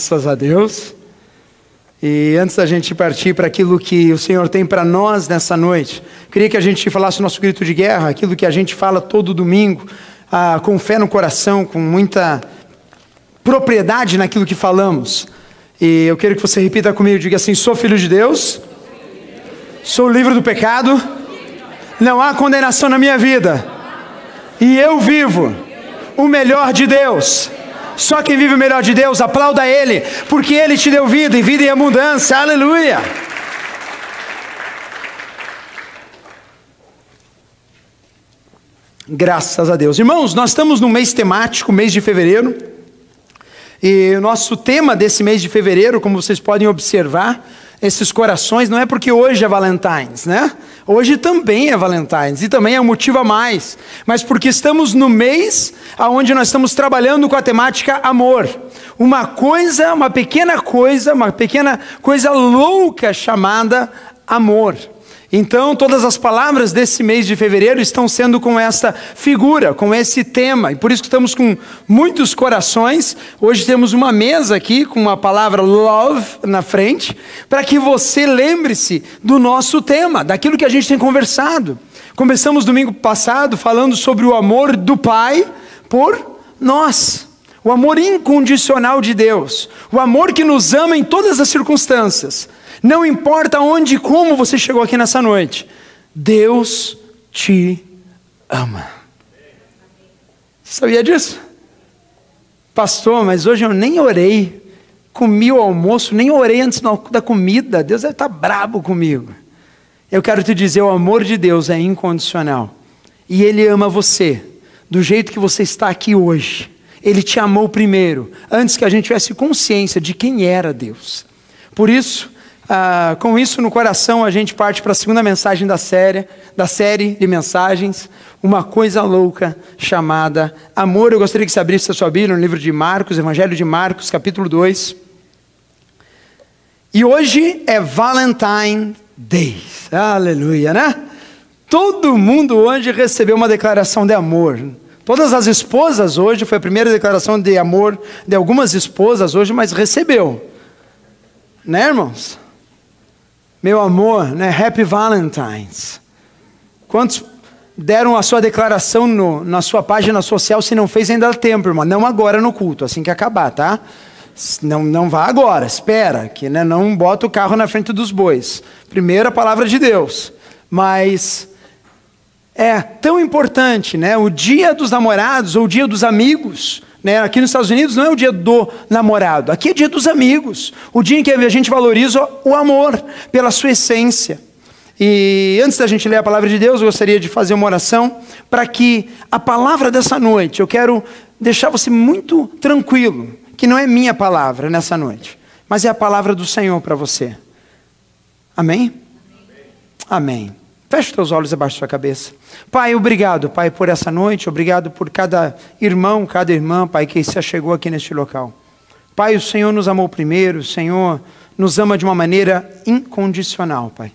Graças a Deus. E antes da gente partir para aquilo que o Senhor tem para nós nessa noite, queria que a gente falasse o nosso grito de guerra, aquilo que a gente fala todo domingo, ah, com fé no coração, com muita propriedade naquilo que falamos. E eu quero que você repita comigo, diga assim: sou filho de Deus, sou livre do pecado, não há condenação na minha vida, e eu vivo o melhor de Deus. Só quem vive o melhor de Deus, aplauda Ele, porque Ele te deu vida e vida em abundância. Aleluia! Graças a Deus. Irmãos, nós estamos no mês temático, mês de fevereiro. E o nosso tema desse mês de fevereiro, como vocês podem observar, esses corações, não é porque hoje é Valentine's, né? Hoje também é Valentine's e também é um motivo a mais, mas porque estamos no mês aonde nós estamos trabalhando com a temática amor. Uma coisa, uma pequena coisa, uma pequena coisa louca chamada amor. Então, todas as palavras desse mês de fevereiro estão sendo com essa figura, com esse tema, e por isso que estamos com muitos corações. Hoje temos uma mesa aqui com a palavra love na frente, para que você lembre-se do nosso tema, daquilo que a gente tem conversado. Começamos domingo passado falando sobre o amor do Pai por nós. O amor incondicional de Deus, o amor que nos ama em todas as circunstâncias. Não importa onde e como você chegou aqui nessa noite, Deus te ama. Você sabia disso? Pastor, mas hoje eu nem orei, comi o almoço, nem orei antes da comida. Deus deve estar brabo comigo. Eu quero te dizer: o amor de Deus é incondicional. E Ele ama você, do jeito que você está aqui hoje. Ele te amou primeiro, antes que a gente tivesse consciência de quem era Deus. Por isso, ah, com isso no coração, a gente parte para a segunda mensagem da série, da série de mensagens, uma coisa louca chamada amor. Eu gostaria que você abrisse a sua Bíblia no livro de Marcos, Evangelho de Marcos, capítulo 2. E hoje é Valentine Day. Aleluia, né? Todo mundo hoje recebeu uma declaração de amor. Todas as esposas hoje, foi a primeira declaração de amor de algumas esposas hoje, mas recebeu. Né, irmãos? Meu amor, né? Happy Valentine's. Quantos deram a sua declaração no, na sua página social? Se não fez, ainda dá tempo, irmão. Não agora no culto, assim que acabar, tá? Não, não vá agora, espera, que né, não bota o carro na frente dos bois. Primeiro a palavra de Deus. Mas é tão importante, né? O dia dos namorados ou o dia dos amigos né? Aqui nos Estados Unidos não é o dia do namorado, aqui é dia dos amigos, o dia em que a gente valoriza o amor pela sua essência. E antes da gente ler a palavra de Deus, eu gostaria de fazer uma oração para que a palavra dessa noite, eu quero deixar você muito tranquilo, que não é minha palavra nessa noite, mas é a palavra do Senhor para você. Amém? Amém. Feche teus olhos abaixo da sua cabeça. Pai, obrigado, Pai, por essa noite, obrigado por cada irmão, cada irmã, Pai, que se achegou aqui neste local. Pai, o Senhor nos amou primeiro, o Senhor nos ama de uma maneira incondicional, Pai.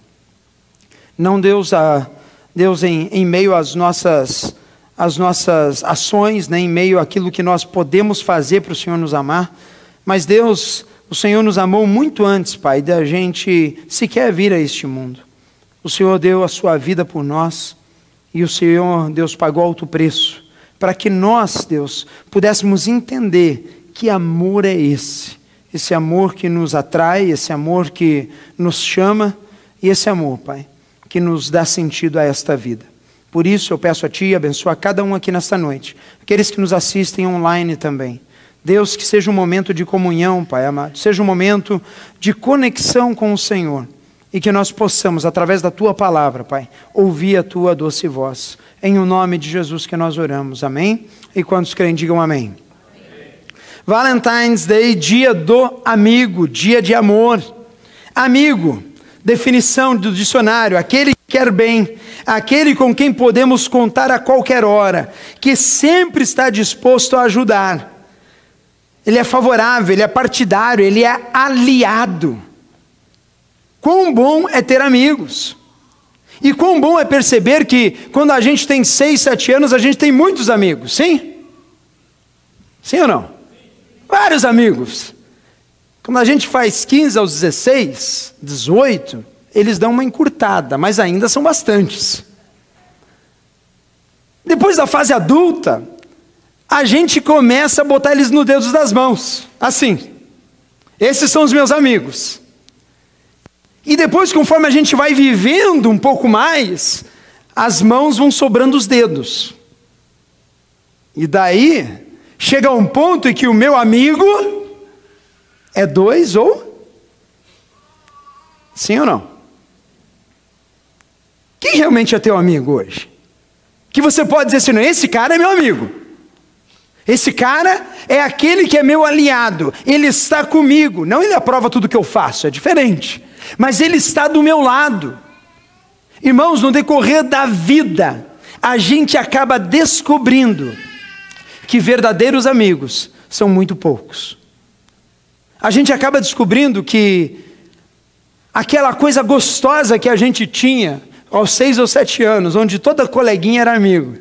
Não Deus, a, Deus em, em meio às nossas, às nossas ações, nem né, em meio àquilo que nós podemos fazer para o Senhor nos amar, mas Deus, o Senhor nos amou muito antes, Pai, da gente sequer vir a este mundo. O Senhor deu a sua vida por nós e o Senhor, Deus, pagou alto preço para que nós, Deus, pudéssemos entender que amor é esse. Esse amor que nos atrai, esse amor que nos chama e esse amor, Pai, que nos dá sentido a esta vida. Por isso eu peço a Ti, abençoa cada um aqui nesta noite, aqueles que nos assistem online também. Deus, que seja um momento de comunhão, Pai amado, seja um momento de conexão com o Senhor e que nós possamos, através da tua palavra, Pai, ouvir a tua doce voz. Em o nome de Jesus que nós oramos. Amém? E quantos creem, digam amém. amém. Valentine's Day, dia do amigo, dia de amor. Amigo, definição do dicionário: aquele que quer bem, aquele com quem podemos contar a qualquer hora, que sempre está disposto a ajudar. Ele é favorável, ele é partidário, ele é aliado. Quão bom é ter amigos. E quão bom é perceber que quando a gente tem seis, sete anos, a gente tem muitos amigos, sim? Sim ou não? Vários amigos. Quando a gente faz 15 aos 16, 18, eles dão uma encurtada, mas ainda são bastantes. Depois da fase adulta, a gente começa a botar eles no dedos das mãos, assim. Esses são os meus amigos. E depois, conforme a gente vai vivendo um pouco mais, as mãos vão sobrando os dedos. E daí, chega um ponto em que o meu amigo é dois ou. Sim ou não? Quem realmente é teu amigo hoje? Que você pode dizer assim, não, esse cara é meu amigo. Esse cara é aquele que é meu aliado, ele está comigo. Não ele aprova tudo que eu faço, é diferente. Mas ele está do meu lado. Irmãos, no decorrer da vida, a gente acaba descobrindo que verdadeiros amigos são muito poucos. A gente acaba descobrindo que aquela coisa gostosa que a gente tinha aos seis ou sete anos, onde toda coleguinha era amigo,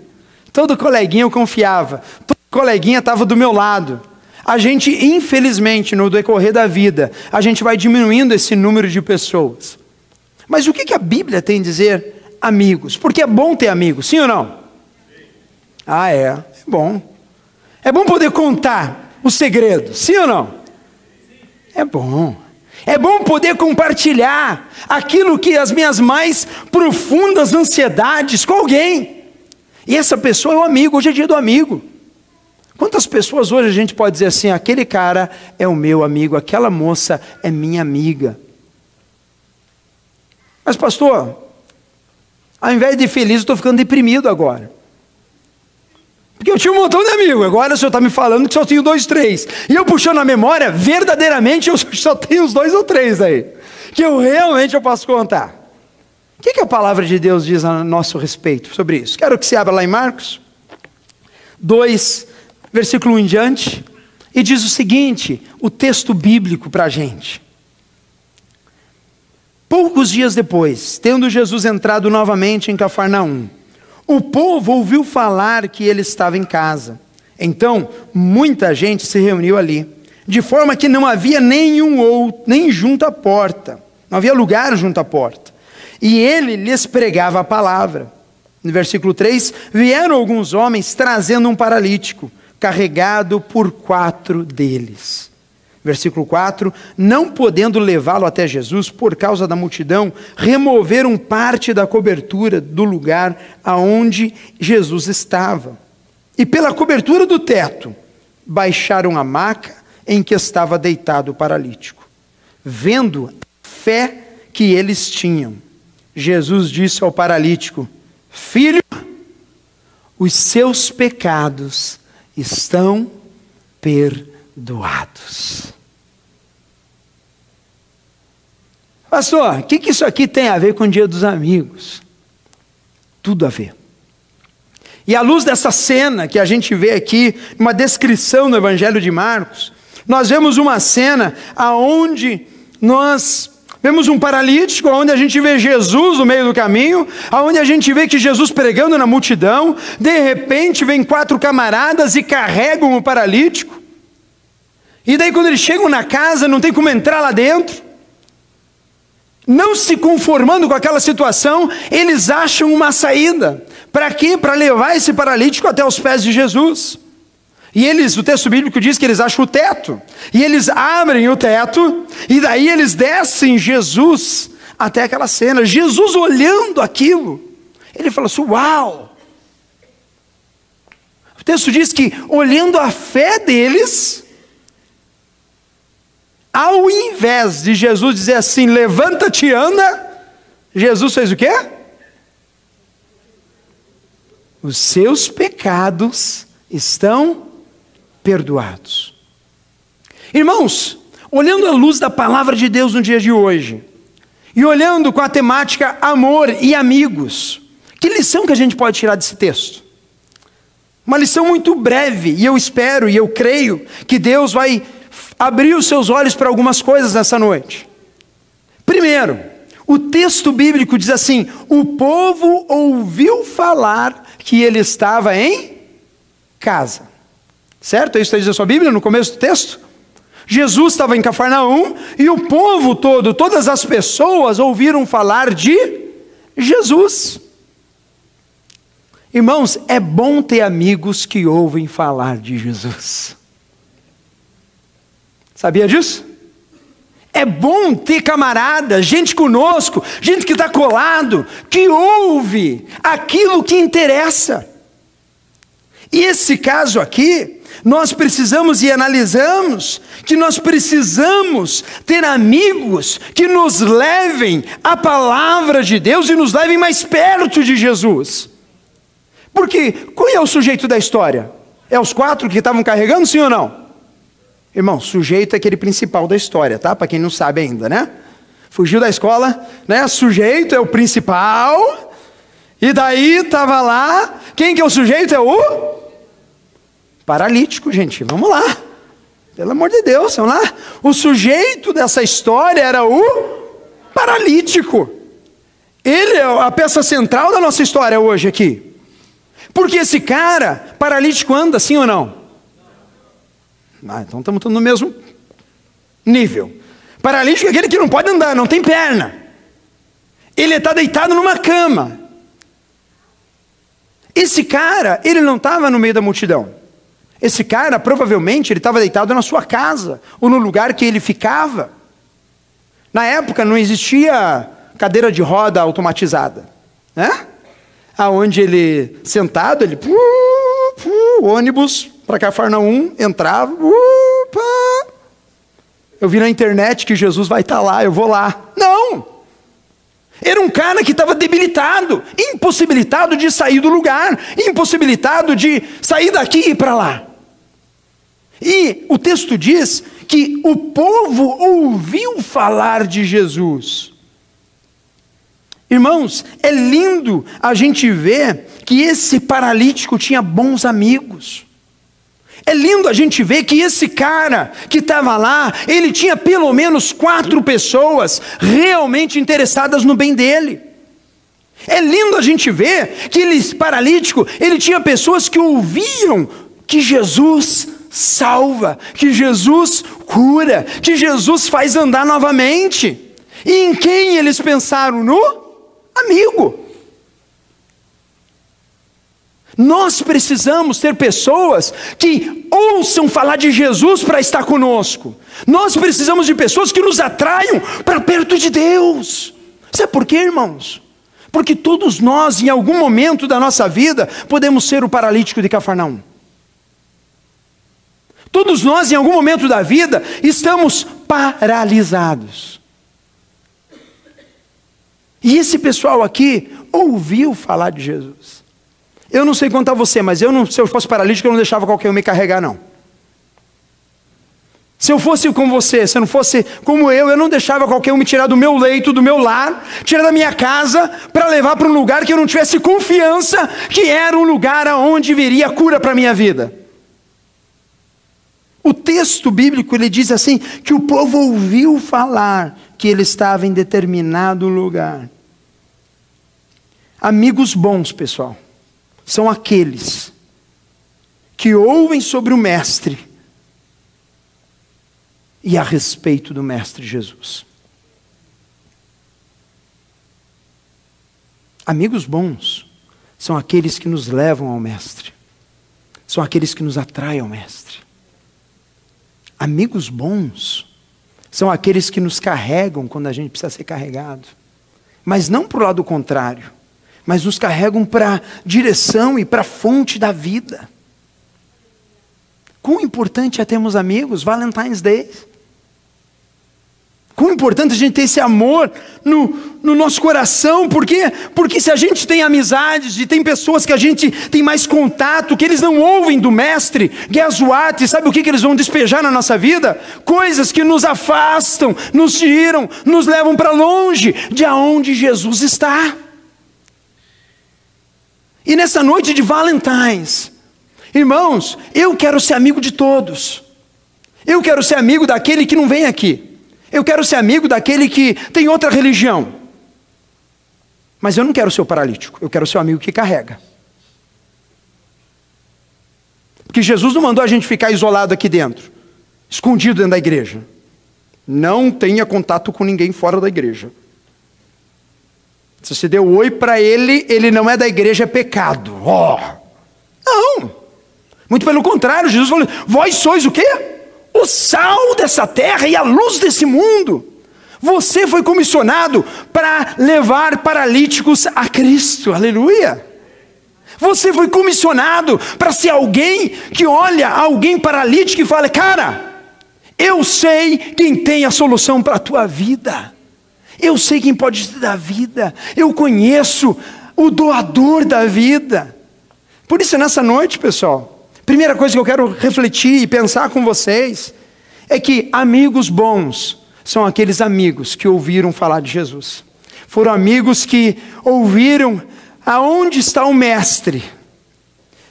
todo coleguinha eu confiava, todo coleguinha estava do meu lado. A gente, infelizmente, no decorrer da vida, a gente vai diminuindo esse número de pessoas. Mas o que, a Bíblia tem a dizer amigos? Porque é bom ter amigos, sim ou não? Ah, é, é bom. É bom poder contar o segredo, sim ou não? É bom. É bom poder compartilhar aquilo que as minhas mais profundas ansiedades com alguém. E essa pessoa é o amigo, hoje é dia do amigo. Quantas pessoas hoje a gente pode dizer assim: aquele cara é o meu amigo, aquela moça é minha amiga. Mas, pastor, ao invés de feliz, eu estou ficando deprimido agora. Porque eu tinha um montão de amigos, agora o senhor está me falando que só tenho dois, três. E eu puxando a memória, verdadeiramente eu só tenho os dois ou três aí. Que eu realmente eu posso contar. O que, que a palavra de Deus diz a nosso respeito sobre isso? Quero que você abra lá em Marcos 2, versículo 1 em diante, e diz o seguinte: o texto bíblico para a gente. Poucos dias depois, tendo Jesus entrado novamente em Cafarnaum, o povo ouviu falar que ele estava em casa. Então, muita gente se reuniu ali, de forma que não havia nenhum outro, nem junto à porta. Não havia lugar junto à porta. E ele lhes pregava a palavra. No versículo 3, vieram alguns homens trazendo um paralítico carregado por quatro deles. Versículo 4: Não podendo levá-lo até Jesus por causa da multidão, removeram parte da cobertura do lugar aonde Jesus estava. E pela cobertura do teto, baixaram a maca em que estava deitado o paralítico. Vendo a fé que eles tinham, Jesus disse ao paralítico: Filho, os seus pecados estão perdoados. Pastor, o que, que isso aqui tem a ver com o dia dos amigos? Tudo a ver. E à luz dessa cena que a gente vê aqui, uma descrição no Evangelho de Marcos, nós vemos uma cena aonde nós Vemos um paralítico, onde a gente vê Jesus no meio do caminho, onde a gente vê que Jesus pregando na multidão, de repente vem quatro camaradas e carregam o paralítico. E daí quando eles chegam na casa, não tem como entrar lá dentro. Não se conformando com aquela situação, eles acham uma saída. Para quê? Para levar esse paralítico até os pés de Jesus. E eles, o texto bíblico diz que eles acham o teto. E eles abrem o teto, e daí eles descem Jesus até aquela cena. Jesus olhando aquilo, ele fala assim: Uau! O texto diz que, olhando a fé deles, ao invés de Jesus dizer assim: Levanta-te anda, Jesus fez o quê? Os seus pecados estão perdoados. Irmãos, olhando a luz da palavra de Deus no dia de hoje, e olhando com a temática amor e amigos, que lição que a gente pode tirar desse texto? Uma lição muito breve, e eu espero e eu creio que Deus vai abrir os seus olhos para algumas coisas nessa noite. Primeiro, o texto bíblico diz assim: o povo ouviu falar que ele estava em casa. Certo? É isso que diz a sua Bíblia no começo do texto? Jesus estava em Cafarnaum e o povo todo, todas as pessoas ouviram falar de Jesus. Irmãos, é bom ter amigos que ouvem falar de Jesus. Sabia disso? É bom ter camarada, gente conosco, gente que está colado, que ouve aquilo que interessa. E esse caso aqui, nós precisamos e analisamos que nós precisamos ter amigos que nos levem à palavra de Deus e nos levem mais perto de Jesus. Porque qual é o sujeito da história? É os quatro que estavam carregando, sim ou não? Irmão, sujeito é aquele principal da história, tá? Para quem não sabe ainda, né? Fugiu da escola, né? Sujeito é o principal. E daí estava lá, quem que é o sujeito? É o paralítico, gente. Vamos lá. Pelo amor de Deus, vamos lá. O sujeito dessa história era o paralítico. Ele é a peça central da nossa história hoje aqui. Porque esse cara paralítico anda, sim ou não? Ah, então estamos no mesmo nível. Paralítico é aquele que não pode andar, não tem perna. Ele está deitado numa cama. Esse cara, ele não estava no meio da multidão. Esse cara, provavelmente, ele estava deitado na sua casa, ou no lugar que ele ficava. Na época não existia cadeira de roda automatizada, né? Aonde ele, sentado, ele, pu, ônibus, para Cafarnaum, entrava, upa. Eu vi na internet que Jesus vai estar tá lá, eu vou lá. Não! Era um cara que estava debilitado, impossibilitado de sair do lugar, impossibilitado de sair daqui e ir para lá. E o texto diz que o povo ouviu falar de Jesus. Irmãos, é lindo a gente ver que esse paralítico tinha bons amigos. É lindo a gente ver que esse cara que estava lá, ele tinha pelo menos quatro pessoas realmente interessadas no bem dele. É lindo a gente ver que ele, paralítico, ele tinha pessoas que ouviam que Jesus salva, que Jesus cura, que Jesus faz andar novamente. E em quem eles pensaram? No amigo. Nós precisamos ter pessoas que ouçam falar de Jesus para estar conosco. Nós precisamos de pessoas que nos atraiam para perto de Deus. Sabe por quê, irmãos? Porque todos nós, em algum momento da nossa vida, podemos ser o paralítico de Cafarnaum. Todos nós, em algum momento da vida, estamos paralisados. E esse pessoal aqui ouviu falar de Jesus. Eu não sei quanto a você, mas eu não, se eu fosse paralítico, eu não deixava qualquer um me carregar, não. Se eu fosse como você, se eu não fosse como eu, eu não deixava qualquer um me tirar do meu leito, do meu lar, tirar da minha casa, para levar para um lugar que eu não tivesse confiança que era um lugar aonde viria cura para a minha vida. O texto bíblico ele diz assim: que o povo ouviu falar que ele estava em determinado lugar. Amigos bons, pessoal são aqueles que ouvem sobre o Mestre e a respeito do Mestre Jesus. Amigos bons são aqueles que nos levam ao Mestre, são aqueles que nos atraem ao Mestre. Amigos bons são aqueles que nos carregam quando a gente precisa ser carregado, mas não para o lado contrário mas nos carregam para a direção e para a fonte da vida. Quão importante é termos amigos, Valentine's Day. Quão importante a gente ter esse amor no, no nosso coração, por quê? Porque se a gente tem amizades e tem pessoas que a gente tem mais contato, que eles não ouvem do Mestre, Gesuate, sabe o que, que eles vão despejar na nossa vida? Coisas que nos afastam, nos tiram, nos levam para longe de aonde Jesus está. E nessa noite de Valentine's, irmãos, eu quero ser amigo de todos. Eu quero ser amigo daquele que não vem aqui. Eu quero ser amigo daquele que tem outra religião. Mas eu não quero ser o paralítico, eu quero ser o amigo que carrega. Porque Jesus não mandou a gente ficar isolado aqui dentro. escondido dentro da igreja. Não tenha contato com ninguém fora da igreja. Se você deu oi para ele, ele não é da igreja, é pecado. Oh. Não. Muito pelo contrário, Jesus falou: vós sois o quê? O sal dessa terra e a luz desse mundo. Você foi comissionado para levar paralíticos a Cristo. Aleluia. Você foi comissionado para ser alguém que olha alguém paralítico e fala: Cara, eu sei quem tem a solução para a tua vida. Eu sei quem pode te dar vida. Eu conheço o doador da vida. Por isso, nessa noite, pessoal, primeira coisa que eu quero refletir e pensar com vocês é que amigos bons são aqueles amigos que ouviram falar de Jesus. Foram amigos que ouviram aonde está o Mestre.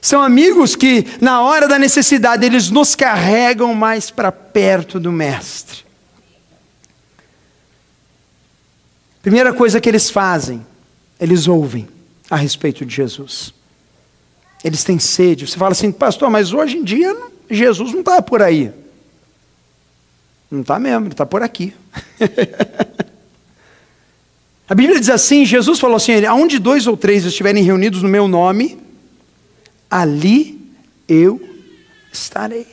São amigos que, na hora da necessidade, eles nos carregam mais para perto do Mestre. Primeira coisa que eles fazem, eles ouvem a respeito de Jesus. Eles têm sede. Você fala assim, pastor, mas hoje em dia Jesus não está por aí. Não está mesmo, ele está por aqui. a Bíblia diz assim: Jesus falou assim: aonde dois ou três estiverem reunidos no meu nome, ali eu estarei.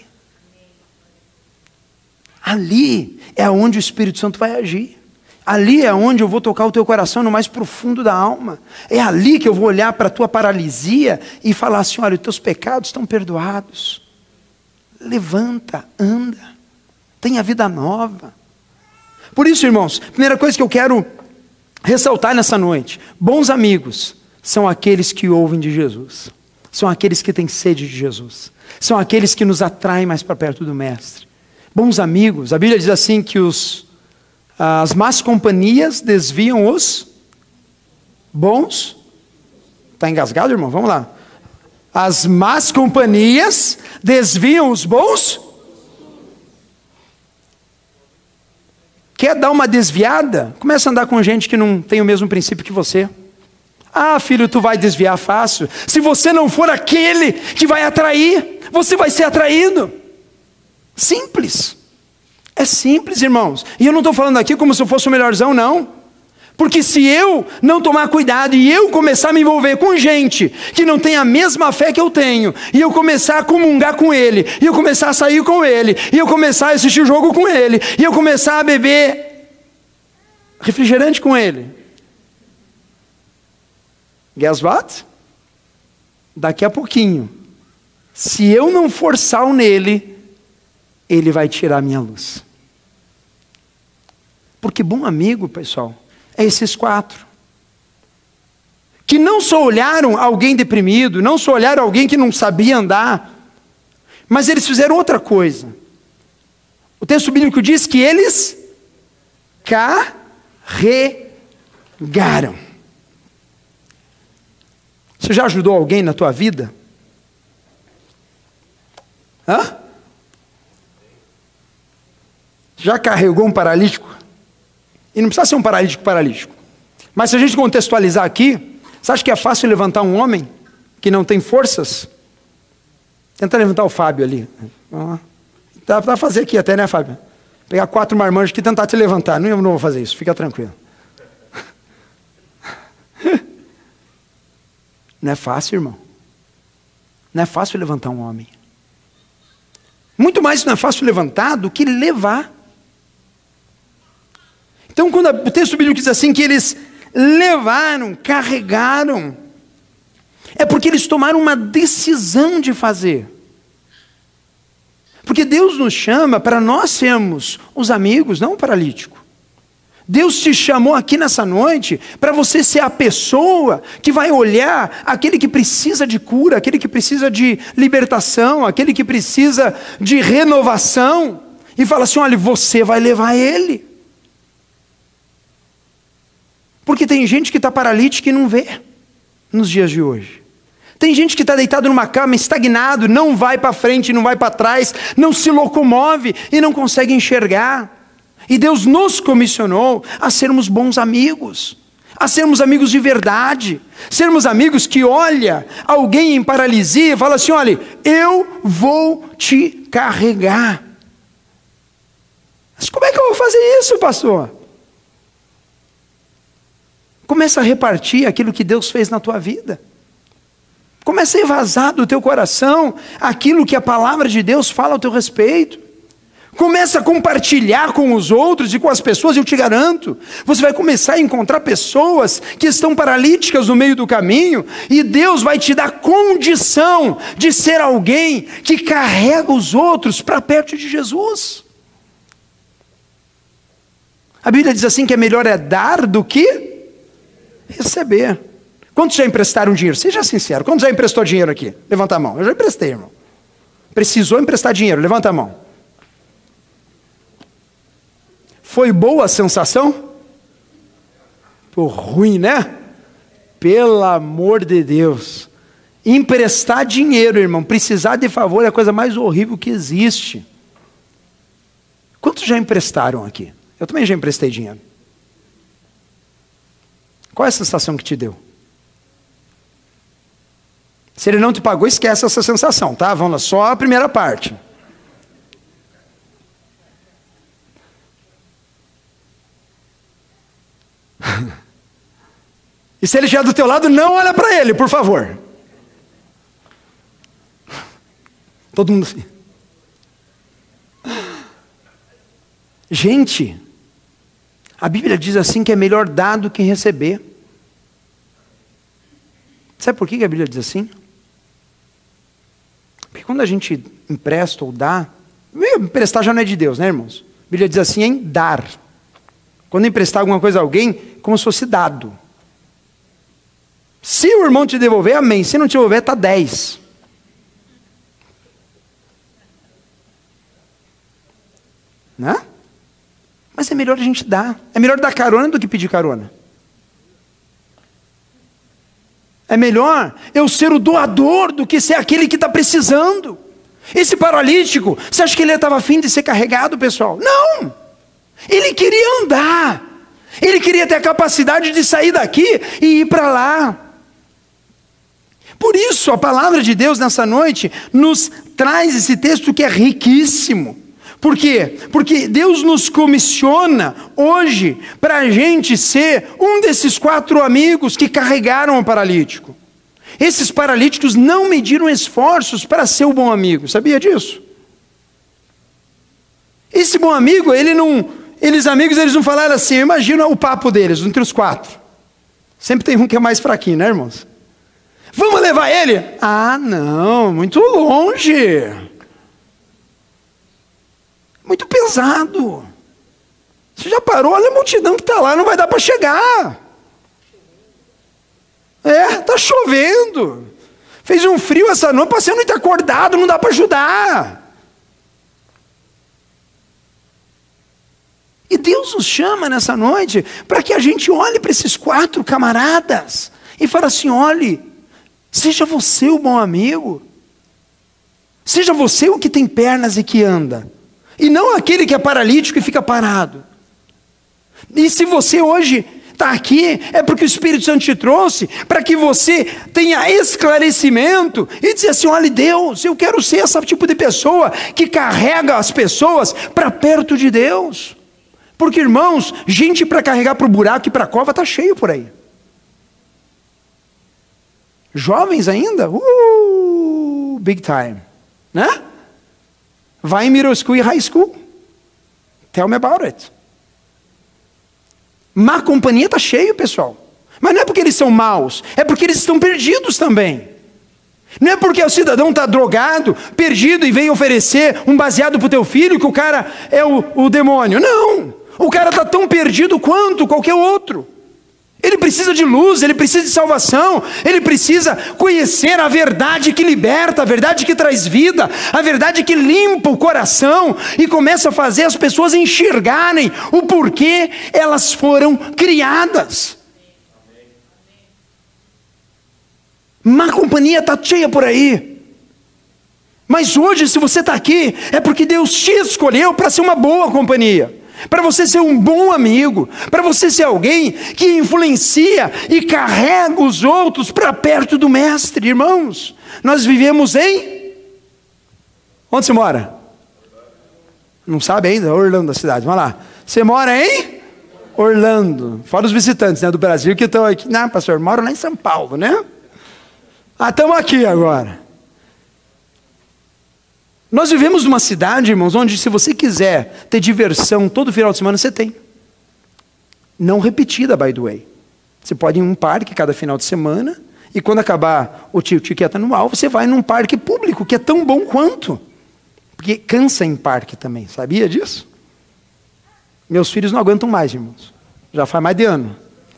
Ali é onde o Espírito Santo vai agir. Ali é onde eu vou tocar o teu coração no mais profundo da alma. É ali que eu vou olhar para a tua paralisia e falar assim: olha, os teus pecados estão perdoados. Levanta, anda, tenha vida nova. Por isso, irmãos, primeira coisa que eu quero ressaltar nessa noite: bons amigos são aqueles que ouvem de Jesus, são aqueles que têm sede de Jesus, são aqueles que nos atraem mais para perto do Mestre. Bons amigos, a Bíblia diz assim que os as más companhias desviam os bons. Está engasgado, irmão? Vamos lá. As más companhias desviam os bons. Quer dar uma desviada? Começa a andar com gente que não tem o mesmo princípio que você. Ah, filho, tu vai desviar fácil. Se você não for aquele que vai atrair, você vai ser atraído. Simples. É simples, irmãos. E eu não estou falando aqui como se eu fosse o melhorzão, não. Porque se eu não tomar cuidado e eu começar a me envolver com gente que não tem a mesma fé que eu tenho, e eu começar a comungar com ele, e eu começar a sair com ele, e eu começar a assistir jogo com ele, e eu começar a beber refrigerante com ele. Guess what? Daqui a pouquinho, se eu não forçar o nele, ele vai tirar minha luz. Porque bom amigo, pessoal, é esses quatro. Que não só olharam alguém deprimido, não só olharam alguém que não sabia andar, mas eles fizeram outra coisa. O texto bíblico diz que eles carregaram. Você já ajudou alguém na tua vida? Hã? Já carregou um paralítico? E não precisa ser um paralítico paralítico. Mas se a gente contextualizar aqui, você acha que é fácil levantar um homem que não tem forças? Tenta levantar o Fábio ali. Dá para fazer aqui até, né, Fábio? Pegar quatro marmanjos aqui e tentar te levantar. Não, eu não vou fazer isso, fica tranquilo. Não é fácil, irmão. Não é fácil levantar um homem. Muito mais não é fácil levantar do que levar. Então, quando o texto bíblico diz assim que eles levaram, carregaram, é porque eles tomaram uma decisão de fazer. Porque Deus nos chama para nós sermos os amigos, não o paralítico. Deus te chamou aqui nessa noite para você ser a pessoa que vai olhar aquele que precisa de cura, aquele que precisa de libertação, aquele que precisa de renovação, e fala assim: olha, você vai levar ele. Porque tem gente que está paralítica e não vê nos dias de hoje. Tem gente que está deitado numa cama, estagnado, não vai para frente, não vai para trás, não se locomove e não consegue enxergar. E Deus nos comissionou a sermos bons amigos, a sermos amigos de verdade, sermos amigos que olha alguém em paralisia e fala assim: olha, eu vou te carregar. Mas como é que eu vou fazer isso, pastor? Começa a repartir aquilo que Deus fez na tua vida. Começa a evasar do teu coração aquilo que a palavra de Deus fala ao teu respeito. Começa a compartilhar com os outros e com as pessoas, eu te garanto. Você vai começar a encontrar pessoas que estão paralíticas no meio do caminho, e Deus vai te dar condição de ser alguém que carrega os outros para perto de Jesus. A Bíblia diz assim que é melhor é dar do que receber. Quantos já emprestaram dinheiro? Seja sincero, quantos já emprestou dinheiro aqui? Levanta a mão. Eu já emprestei, irmão. Precisou emprestar dinheiro? Levanta a mão. Foi boa a sensação? Pô, ruim, né? Pelo amor de Deus. Emprestar dinheiro, irmão, precisar de favor é a coisa mais horrível que existe. Quantos já emprestaram aqui? Eu também já emprestei dinheiro. Qual é a sensação que te deu? Se ele não te pagou, esquece essa sensação, tá? Vamos lá, só a primeira parte. e se ele estiver do teu lado, não olha para ele, por favor. Todo mundo assim. Gente, a Bíblia diz assim que é melhor dar do que receber. Sabe por que a Bíblia diz assim? Porque quando a gente empresta ou dá, emprestar já não é de Deus, né, irmãos? A Bíblia diz assim em dar. Quando emprestar alguma coisa a alguém, como se fosse dado. Se o irmão te devolver, amém. Se não te devolver, está 10. Né? Mas é melhor a gente dar. É melhor dar carona do que pedir carona. É melhor eu ser o doador do que ser aquele que está precisando. Esse paralítico, você acha que ele estava afim de ser carregado, pessoal? Não! Ele queria andar. Ele queria ter a capacidade de sair daqui e ir para lá. Por isso, a palavra de Deus nessa noite nos traz esse texto que é riquíssimo. Por quê? Porque Deus nos comissiona hoje para a gente ser um desses quatro amigos que carregaram o paralítico. Esses paralíticos não mediram esforços para ser o bom amigo, sabia disso? Esse bom amigo, ele não, eles amigos, eles não falaram assim, imagina o papo deles, entre os quatro. Sempre tem um que é mais fraquinho, né, irmãos? Vamos levar ele? Ah, não, muito longe. Muito pesado. Você já parou? Olha a multidão que está lá, não vai dar para chegar. É, está chovendo. Fez um frio essa noite, passei noite acordado, não dá para ajudar. E Deus nos chama nessa noite para que a gente olhe para esses quatro camaradas e fale assim: olhe, seja você o bom amigo, seja você o que tem pernas e que anda, e não aquele que é paralítico e fica parado. E se você hoje está aqui, é porque o Espírito Santo te trouxe para que você tenha esclarecimento e dizer assim: olha, Deus, eu quero ser esse tipo de pessoa que carrega as pessoas para perto de Deus. Porque, irmãos, gente para carregar para o buraco e para a cova está cheio por aí. Jovens ainda? Uh, big time. Né? Vai em middle school e high school. Tell me about it. Má companhia está cheio, pessoal. Mas não é porque eles são maus, é porque eles estão perdidos também. Não é porque o cidadão está drogado, perdido e vem oferecer um baseado para o teu filho que o cara é o, o demônio. Não. O cara está tão perdido quanto qualquer outro. Ele precisa de luz, ele precisa de salvação, ele precisa conhecer a verdade que liberta, a verdade que traz vida, a verdade que limpa o coração e começa a fazer as pessoas enxergarem o porquê elas foram criadas. Má companhia está cheia por aí. Mas hoje, se você está aqui, é porque Deus te escolheu para ser uma boa companhia para você ser um bom amigo, para você ser alguém que influencia e carrega os outros para perto do Mestre, irmãos. Nós vivemos em. Onde você mora? Não sabe ainda? Orlando, a cidade. Vamos lá. Você mora em Orlando. Fora os visitantes né, do Brasil que estão aqui. Não, pastor, moro lá em São Paulo, né? Ah, estamos aqui agora. Nós vivemos numa cidade, irmãos, onde se você quiser ter diversão todo final de semana, você tem. Não repetida, by the way. Você pode ir em um parque cada final de semana, e quando acabar o ticket anual, você vai num parque público, que é tão bom quanto. Porque cansa em parque também, sabia disso? Meus filhos não aguentam mais, irmãos. Já faz mais de ano.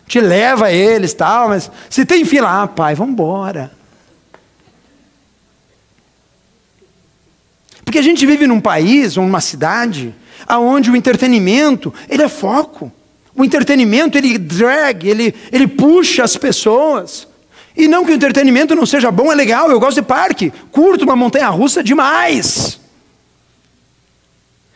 Te leva eles tal, mas se tem fila, ah, pai, vamos embora. Porque a gente vive num país ou numa cidade aonde o entretenimento, ele é foco. O entretenimento, ele drag, ele, ele puxa as pessoas. E não que o entretenimento não seja bom, é legal, eu gosto de parque, curto uma montanha russa demais.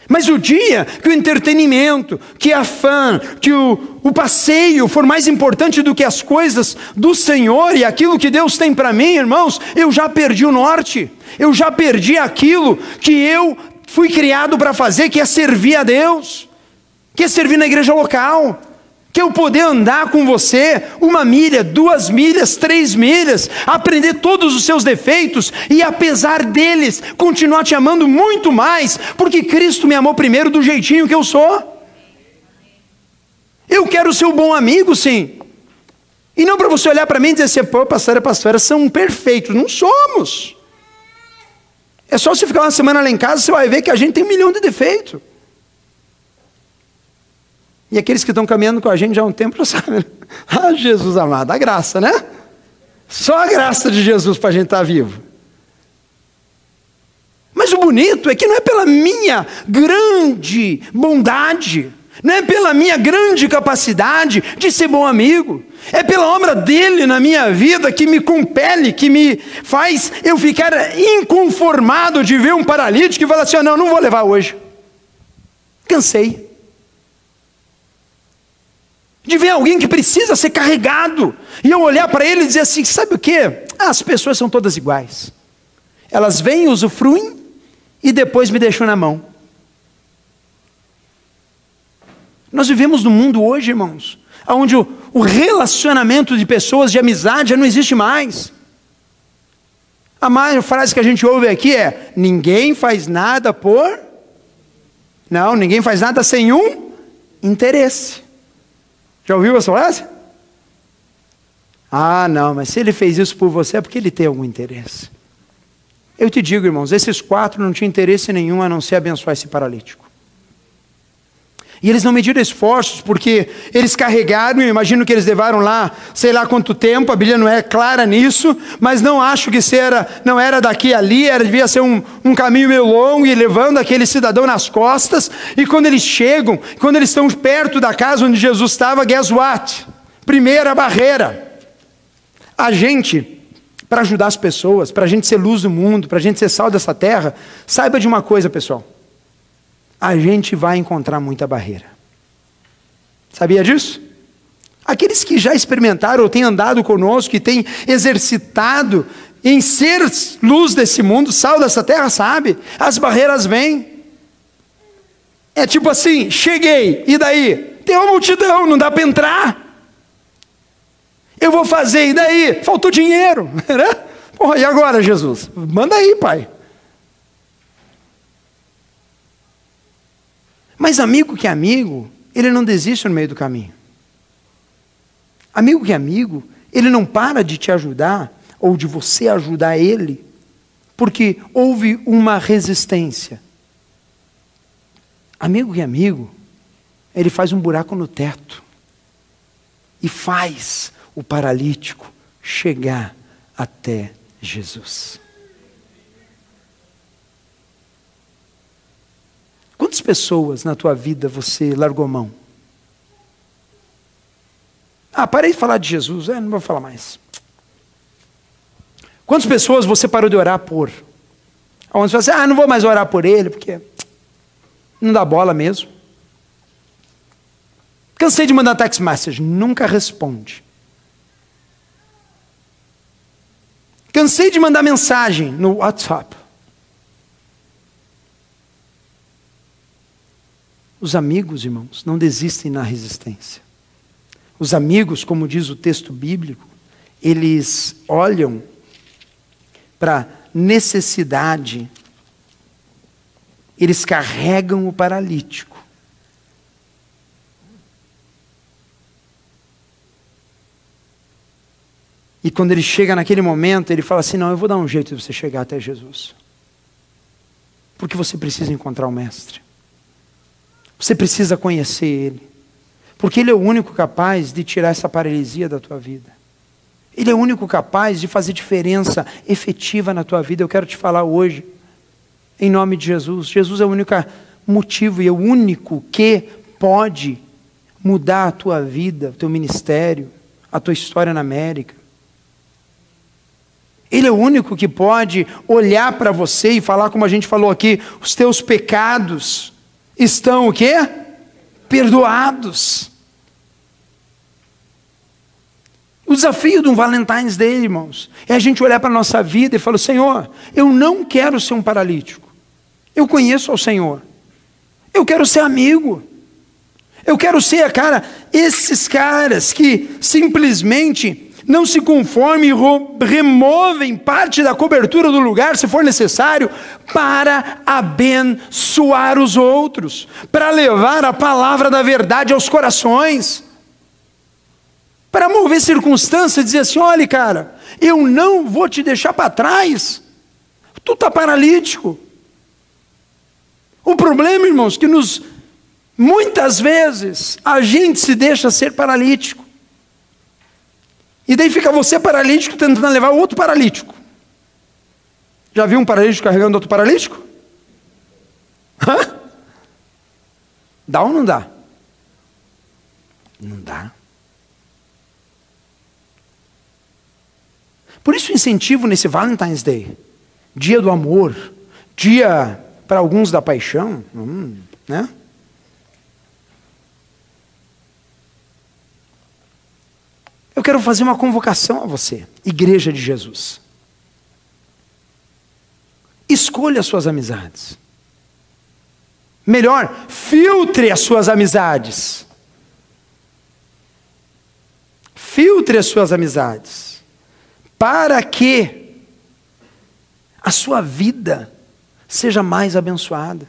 Mas o dia que o entretenimento, que a fã, que o, o passeio for mais importante do que as coisas do Senhor e aquilo que Deus tem para mim, irmãos, eu já perdi o norte, eu já perdi aquilo que eu fui criado para fazer, que é servir a Deus, que é servir na igreja local, que eu poder andar com você uma milha, duas milhas, três milhas, aprender todos os seus defeitos e apesar deles continuar te amando muito mais, porque Cristo me amou primeiro do jeitinho que eu sou. Eu quero ser um bom amigo, sim. E não para você olhar para mim e dizer assim, pô, pastora, pastora, são perfeitos. Não somos. É só você ficar uma semana lá em casa, você vai ver que a gente tem um milhão de defeitos. E aqueles que estão caminhando com a gente já há um tempo já sabem. Né? Ah, Jesus amado, a graça, né? Só a graça de Jesus para a gente estar tá vivo. Mas o bonito é que não é pela minha grande bondade, não é pela minha grande capacidade de ser bom amigo, é pela obra dele na minha vida que me compele, que me faz eu ficar inconformado de ver um paralítico e falar assim: oh, não, não vou levar hoje. Cansei de ver alguém que precisa ser carregado, e eu olhar para ele e dizer assim: sabe o que? Ah, as pessoas são todas iguais. Elas vêm, usufruem e depois me deixam na mão. Nós vivemos num mundo hoje, irmãos, onde o, o relacionamento de pessoas, de amizade, já não existe mais. A maior frase que a gente ouve aqui é: ninguém faz nada por. Não, ninguém faz nada sem um interesse. Já ouviu essa frase? Ah, não, mas se ele fez isso por você é porque ele tem algum interesse. Eu te digo, irmãos, esses quatro não tinham interesse nenhum a não ser abençoar esse paralítico. E eles não mediram esforços, porque eles carregaram, eu imagino que eles levaram lá, sei lá quanto tempo, a Bíblia não é clara nisso, mas não acho que era, não era daqui a ali, era, devia ser um, um caminho meio longo, e levando aquele cidadão nas costas, e quando eles chegam, quando eles estão perto da casa onde Jesus estava, guess what? Primeira barreira. A gente, para ajudar as pessoas, para a gente ser luz do mundo, para a gente ser sal dessa terra, saiba de uma coisa, pessoal a gente vai encontrar muita barreira. Sabia disso? Aqueles que já experimentaram ou têm andado conosco, que têm exercitado em ser luz desse mundo, sal dessa terra, sabe? As barreiras vêm. É tipo assim: cheguei, e daí? Tem uma multidão, não dá para entrar. Eu vou fazer, e daí? Faltou dinheiro. Né? Porra, e agora, Jesus? Manda aí, pai. Mas amigo que é amigo, ele não desiste no meio do caminho. Amigo que é amigo, ele não para de te ajudar ou de você ajudar ele, porque houve uma resistência. Amigo que é amigo, ele faz um buraco no teto e faz o paralítico chegar até Jesus. Quantas pessoas na tua vida você largou mão? Ah, parei de falar de Jesus, é, não vou falar mais. Quantas pessoas você parou de orar por? Onde você assim, ah, não vou mais orar por ele, porque não dá bola mesmo. Cansei de mandar text message, nunca responde. Cansei de mandar mensagem no WhatsApp. Os amigos, irmãos, não desistem na resistência. Os amigos, como diz o texto bíblico, eles olham para necessidade, eles carregam o paralítico. E quando ele chega naquele momento, ele fala assim: Não, eu vou dar um jeito de você chegar até Jesus. Porque você precisa encontrar o Mestre. Você precisa conhecer Ele. Porque Ele é o único capaz de tirar essa paralisia da tua vida. Ele é o único capaz de fazer diferença efetiva na tua vida. Eu quero te falar hoje, em nome de Jesus. Jesus é o único motivo e é o único que pode mudar a tua vida, o teu ministério, a tua história na América. Ele é o único que pode olhar para você e falar, como a gente falou aqui, os teus pecados estão o quê? Perdoados. O desafio de um Valentine's Day, irmãos, é a gente olhar para a nossa vida e falar: Senhor, eu não quero ser um paralítico. Eu conheço ao Senhor. Eu quero ser amigo. Eu quero ser, cara, esses caras que simplesmente não se conformem removem parte da cobertura do lugar, se for necessário, para abençoar os outros, para levar a palavra da verdade aos corações, para mover circunstâncias e dizer assim: olha, cara, eu não vou te deixar para trás, tu está paralítico. O problema, irmãos, que nos muitas vezes a gente se deixa ser paralítico. E daí fica você paralítico tentando levar outro paralítico. Já viu um paralítico carregando outro paralítico? Hã? Dá ou não dá? Não dá. Por isso, o incentivo nesse Valentine's Day, dia do amor, dia para alguns da paixão, hum, né? Eu quero fazer uma convocação a você, Igreja de Jesus. Escolha as suas amizades. Melhor, filtre as suas amizades. Filtre as suas amizades. Para que a sua vida seja mais abençoada.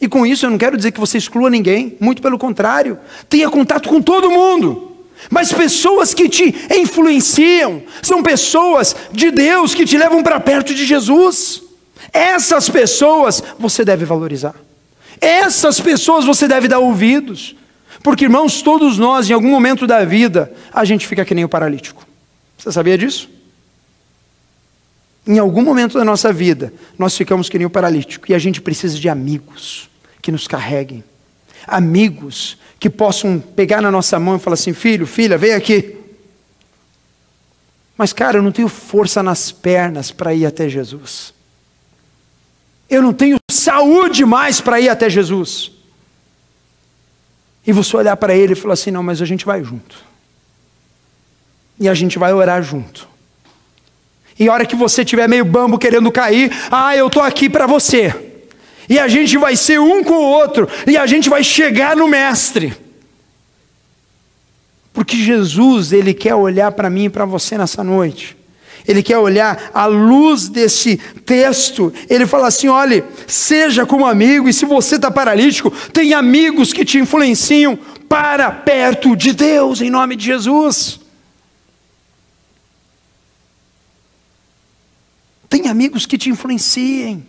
E com isso eu não quero dizer que você exclua ninguém, muito pelo contrário, tenha contato com todo mundo. Mas pessoas que te influenciam são pessoas de Deus que te levam para perto de Jesus. Essas pessoas você deve valorizar. Essas pessoas você deve dar ouvidos. Porque, irmãos, todos nós, em algum momento da vida, a gente fica que nem o paralítico. Você sabia disso? Em algum momento da nossa vida, nós ficamos que nem o paralítico. E a gente precisa de amigos que nos carreguem. Amigos que possam pegar na nossa mão e falar assim: filho, filha, vem aqui. Mas, cara, eu não tenho força nas pernas para ir até Jesus. Eu não tenho saúde mais para ir até Jesus. E você olhar para ele e falar assim: não, mas a gente vai junto. E a gente vai orar junto. E a hora que você estiver meio bambo querendo cair, ah, eu estou aqui para você e a gente vai ser um com o outro, e a gente vai chegar no Mestre. Porque Jesus, Ele quer olhar para mim e para você nessa noite. Ele quer olhar à luz desse texto. Ele fala assim: olhe, seja como amigo, e se você está paralítico, tem amigos que te influenciam para perto de Deus, em nome de Jesus. Tem amigos que te influenciem.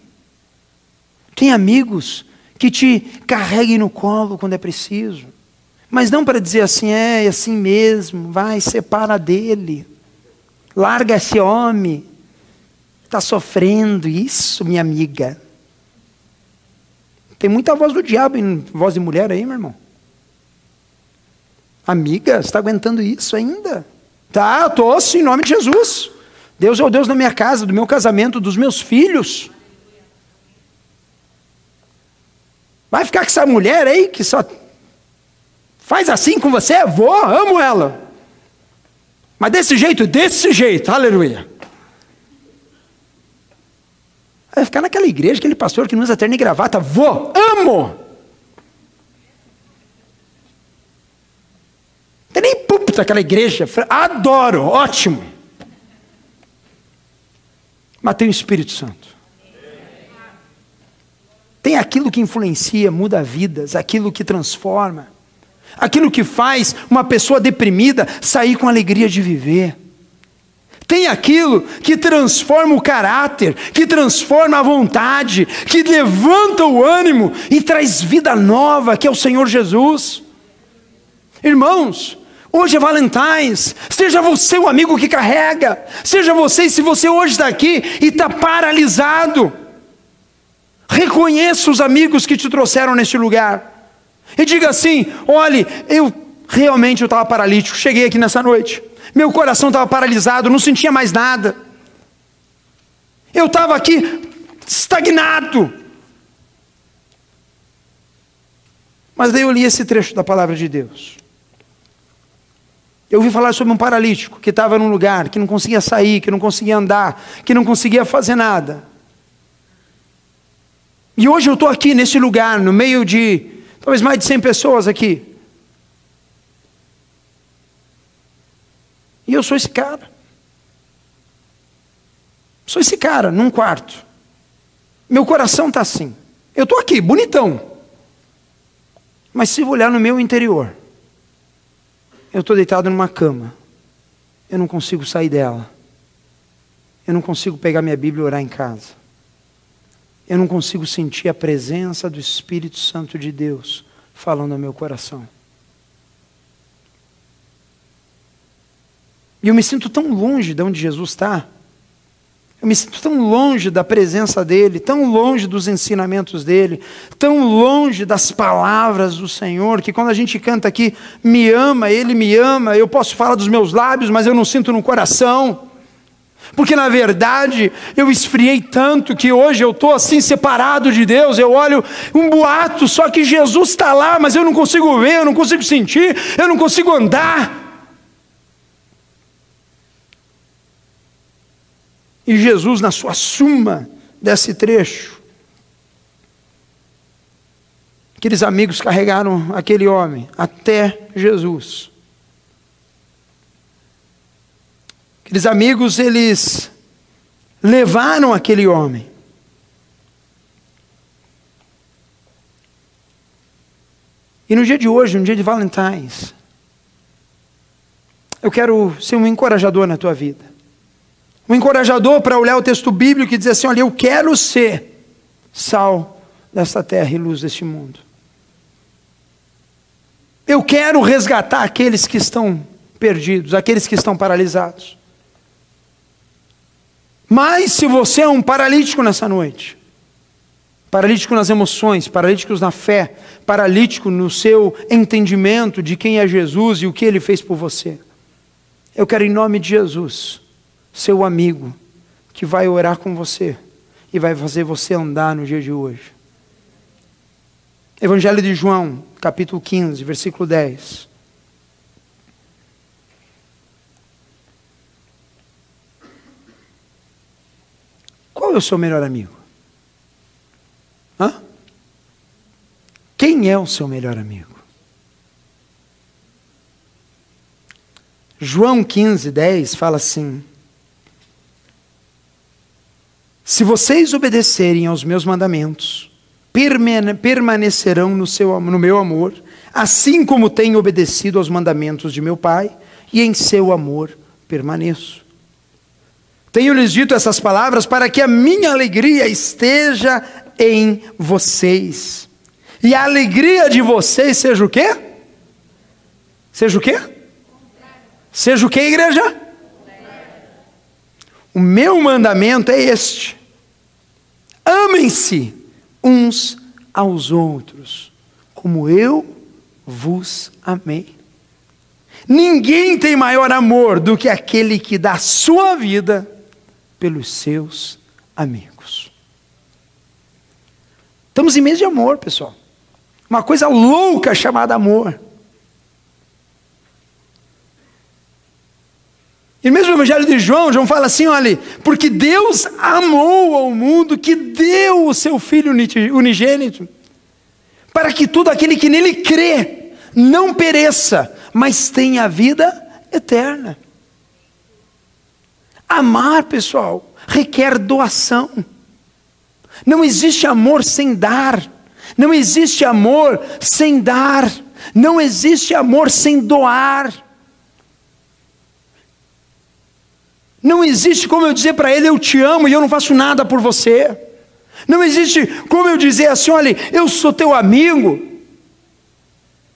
Tem amigos que te carreguem no colo quando é preciso. Mas não para dizer assim, é, é assim mesmo, vai, separa dele. Larga esse homem. Está sofrendo. Isso, minha amiga. Tem muita voz do diabo em voz de mulher aí, meu irmão. Amiga, está aguentando isso ainda? Tá, sim, em nome de Jesus. Deus é o Deus da minha casa, do meu casamento, dos meus filhos. Vai ficar com essa mulher aí que só faz assim com você? Vou, amo ela. Mas desse jeito, desse jeito, aleluia. Vai ficar naquela igreja, aquele pastor que não usa terno e gravata. Vou, amo. Não tem nem púlpito aquela igreja. Adoro, ótimo. Mas tem o Espírito Santo. Tem aquilo que influencia, muda vidas, aquilo que transforma, aquilo que faz uma pessoa deprimida sair com alegria de viver. Tem aquilo que transforma o caráter, que transforma a vontade, que levanta o ânimo e traz vida nova, que é o Senhor Jesus. Irmãos, Hoje é Valentine's. Seja você o amigo que carrega. Seja você, se você hoje está aqui e está paralisado. Reconheça os amigos que te trouxeram neste lugar. E diga assim: olhe, eu realmente eu estava paralítico. Cheguei aqui nessa noite. Meu coração estava paralisado, não sentia mais nada. Eu estava aqui estagnado. Mas daí eu li esse trecho da palavra de Deus. Eu ouvi falar sobre um paralítico que estava num lugar, que não conseguia sair, que não conseguia andar, que não conseguia fazer nada. E hoje eu estou aqui nesse lugar, no meio de talvez mais de 100 pessoas aqui. E eu sou esse cara. Sou esse cara, num quarto. Meu coração está assim. Eu estou aqui, bonitão. Mas se olhar no meu interior, eu estou deitado numa cama. Eu não consigo sair dela. Eu não consigo pegar minha Bíblia e orar em casa. Eu não consigo sentir a presença do Espírito Santo de Deus falando ao meu coração. E eu me sinto tão longe de onde Jesus está. Eu me sinto tão longe da presença dele, tão longe dos ensinamentos dele, tão longe das palavras do Senhor, que quando a gente canta aqui, me ama, ele me ama, eu posso falar dos meus lábios, mas eu não sinto no coração. Porque na verdade eu esfriei tanto que hoje eu estou assim separado de Deus. Eu olho um boato, só que Jesus está lá, mas eu não consigo ver, eu não consigo sentir, eu não consigo andar. E Jesus, na sua suma desse trecho, aqueles amigos carregaram aquele homem até Jesus. Aqueles amigos, eles levaram aquele homem. E no dia de hoje, no dia de Valentine's, eu quero ser um encorajador na tua vida um encorajador para olhar o texto bíblico e dizer assim: olha, eu quero ser sal dessa terra e luz deste mundo. Eu quero resgatar aqueles que estão perdidos, aqueles que estão paralisados. Mas se você é um paralítico nessa noite, paralítico nas emoções, paralítico na fé, paralítico no seu entendimento de quem é Jesus e o que ele fez por você, eu quero, em nome de Jesus, seu amigo, que vai orar com você e vai fazer você andar no dia de hoje. Evangelho de João, capítulo 15, versículo 10. É o seu melhor amigo? Hã? Quem é o seu melhor amigo? João 15, 10 fala assim: se vocês obedecerem aos meus mandamentos, permanecerão no, seu, no meu amor, assim como tenho obedecido aos mandamentos de meu Pai, e em seu amor permaneço. Tenho-lhes dito essas palavras para que a minha alegria esteja em vocês. E a alegria de vocês seja o quê? Seja o quê? Seja o quê, igreja? O meu mandamento é este: amem-se uns aos outros, como eu vos amei. Ninguém tem maior amor do que aquele que dá sua vida pelos seus amigos. Estamos em mês de amor, pessoal. Uma coisa louca chamada amor. E mesmo no Evangelho de João, João fala assim: olha, porque Deus amou ao mundo que deu o seu Filho unigênito, para que todo aquele que nele crê não pereça, mas tenha vida eterna. Amar, pessoal, requer doação. Não existe amor sem dar. Não existe amor sem dar. Não existe amor sem doar. Não existe como eu dizer para ele eu te amo e eu não faço nada por você. Não existe como eu dizer assim, olha, eu sou teu amigo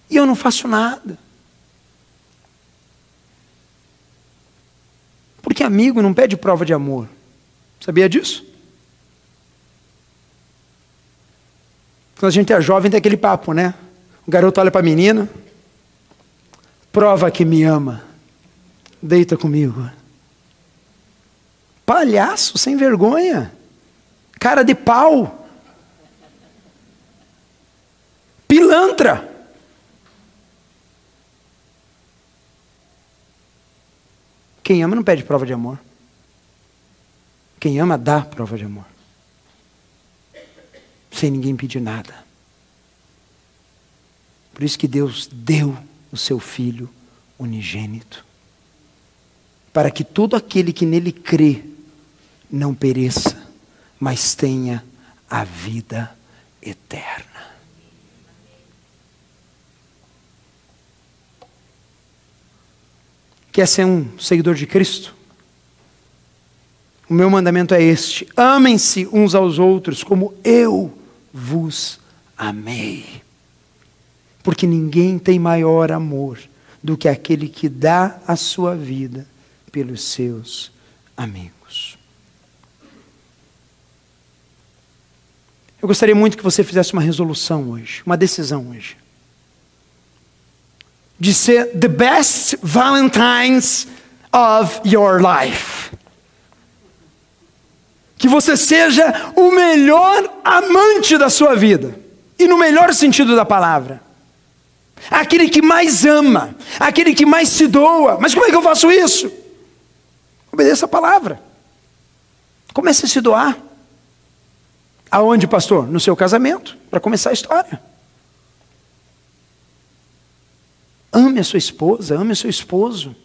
e eu não faço nada. Porque amigo não pede prova de amor. Sabia disso? Quando a gente é jovem tem aquele papo, né? O garoto olha para a menina, prova que me ama, deita comigo. Palhaço, sem vergonha, cara de pau, pilantra. Quem ama não pede prova de amor. Quem ama dá prova de amor. Sem ninguém pedir nada. Por isso que Deus deu o seu Filho unigênito. Para que todo aquele que nele crê não pereça, mas tenha a vida eterna. Quer ser um seguidor de Cristo? O meu mandamento é este: amem-se uns aos outros como eu vos amei. Porque ninguém tem maior amor do que aquele que dá a sua vida pelos seus amigos. Eu gostaria muito que você fizesse uma resolução hoje, uma decisão hoje de ser the best Valentines of your life. Que você seja o melhor amante da sua vida, e no melhor sentido da palavra. Aquele que mais ama, aquele que mais se doa. Mas como é que eu faço isso? Obedeça a palavra. Comece a se doar. Aonde, pastor? No seu casamento, para começar a história. Ame a sua esposa, ame o seu esposo.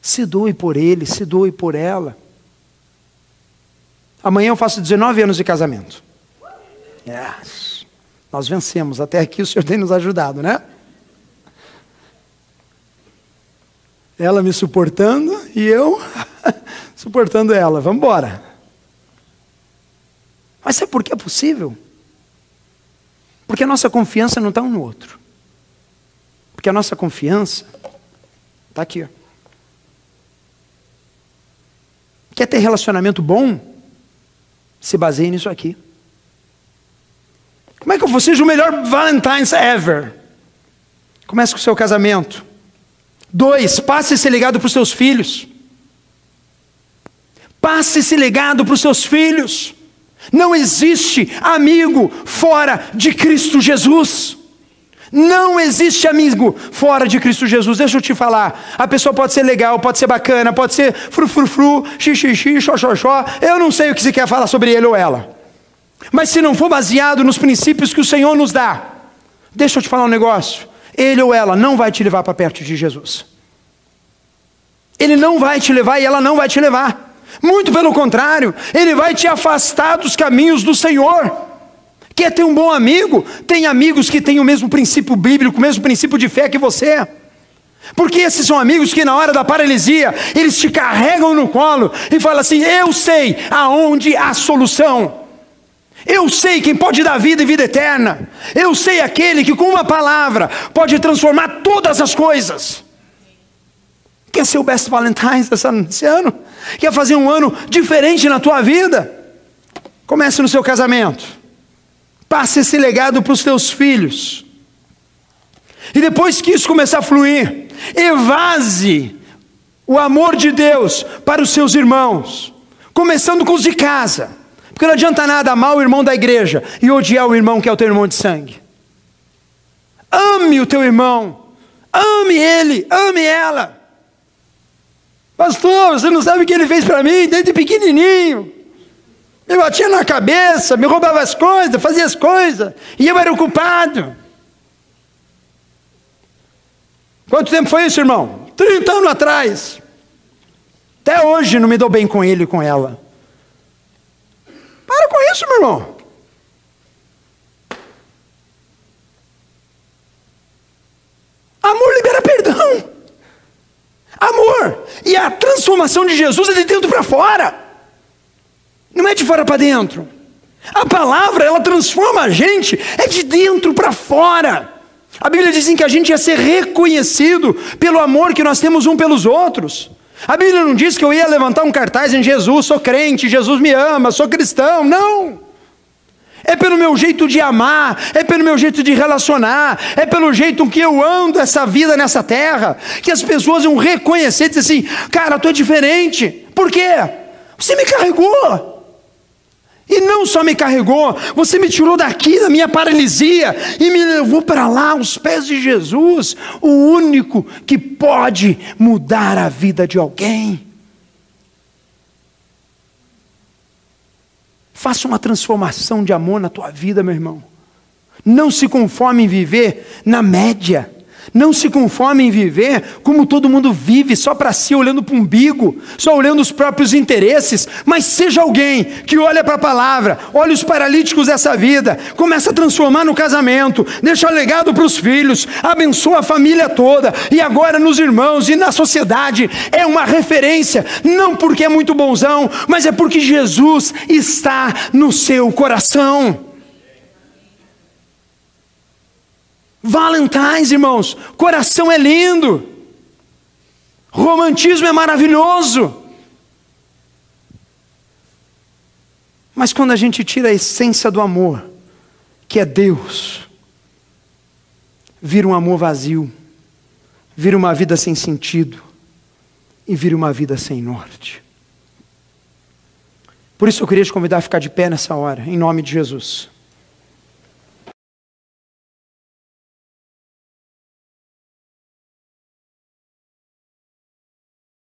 Se doe por ele, se doe por ela. Amanhã eu faço 19 anos de casamento. Yes. Nós vencemos. Até aqui o Senhor tem nos ajudado, né? Ela me suportando e eu suportando ela. Vamos embora. Mas sabe por que é possível? Porque a nossa confiança não está um no outro. Porque a nossa confiança está aqui. Ó. Quer ter relacionamento bom? Se baseie nisso aqui. Como é que eu seja o melhor Valentine's ever? Comece com o seu casamento. Dois, passe esse legado para os seus filhos. Passe esse legado para os seus filhos. Não existe amigo fora de Cristo Jesus. Não existe amigo fora de Cristo Jesus. Deixa eu te falar. A pessoa pode ser legal, pode ser bacana, pode ser frufrufru, xixixi, xoxoxó. Eu não sei o que se quer falar sobre ele ou ela. Mas se não for baseado nos princípios que o Senhor nos dá, deixa eu te falar um negócio. Ele ou ela não vai te levar para perto de Jesus. Ele não vai te levar e ela não vai te levar. Muito pelo contrário, ele vai te afastar dos caminhos do Senhor. Quer ter um bom amigo? Tem amigos que têm o mesmo princípio bíblico, o mesmo princípio de fé que você. Porque esses são amigos que na hora da paralisia, eles te carregam no colo e falam assim: Eu sei aonde há solução. Eu sei quem pode dar vida e vida eterna. Eu sei aquele que com uma palavra pode transformar todas as coisas. Quer ser o best Valentine's desse ano? Quer fazer um ano diferente na tua vida? Comece no seu casamento. Passe esse legado para os teus filhos. E depois que isso começar a fluir, evase o amor de Deus para os seus irmãos, começando com os de casa. Porque não adianta nada amar o irmão da igreja e odiar o irmão que é o teu irmão de sangue. Ame o teu irmão, ame ele, ame ela. Pastor, você não sabe o que ele fez para mim desde pequenininho. Me batia na cabeça, me roubava as coisas, fazia as coisas, e eu era o culpado. Quanto tempo foi isso, irmão? 30 anos atrás. Até hoje não me dou bem com ele e com ela. Para com isso, meu irmão. Amor libera perdão. Amor. E a transformação de Jesus é de dentro para fora. Não é de fora para dentro. A palavra, ela transforma a gente, é de dentro para fora. A Bíblia diz que a gente ia ser reconhecido pelo amor que nós temos um pelos outros. A Bíblia não diz que eu ia levantar um cartaz em Jesus, sou crente, Jesus me ama, sou cristão. Não. É pelo meu jeito de amar, é pelo meu jeito de relacionar, é pelo jeito que eu ando essa vida nessa terra, que as pessoas vão reconhecer e dizer assim: cara, eu estou diferente. Por quê? Você me carregou. E não só me carregou, você me tirou daqui da minha paralisia e me levou para lá aos pés de Jesus, o único que pode mudar a vida de alguém. Faça uma transformação de amor na tua vida, meu irmão. Não se conforme em viver na média. Não se conforme em viver como todo mundo vive, só para si, olhando para o umbigo, só olhando os próprios interesses, mas seja alguém que olha para a palavra, olha os paralíticos dessa vida, começa a transformar no casamento, deixa legado para os filhos, abençoa a família toda, e agora nos irmãos e na sociedade, é uma referência, não porque é muito bonzão, mas é porque Jesus está no seu coração. Valentine's, irmãos, coração é lindo, romantismo é maravilhoso. Mas quando a gente tira a essência do amor, que é Deus, vira um amor vazio, vira uma vida sem sentido e vira uma vida sem norte. Por isso eu queria te convidar a ficar de pé nessa hora, em nome de Jesus.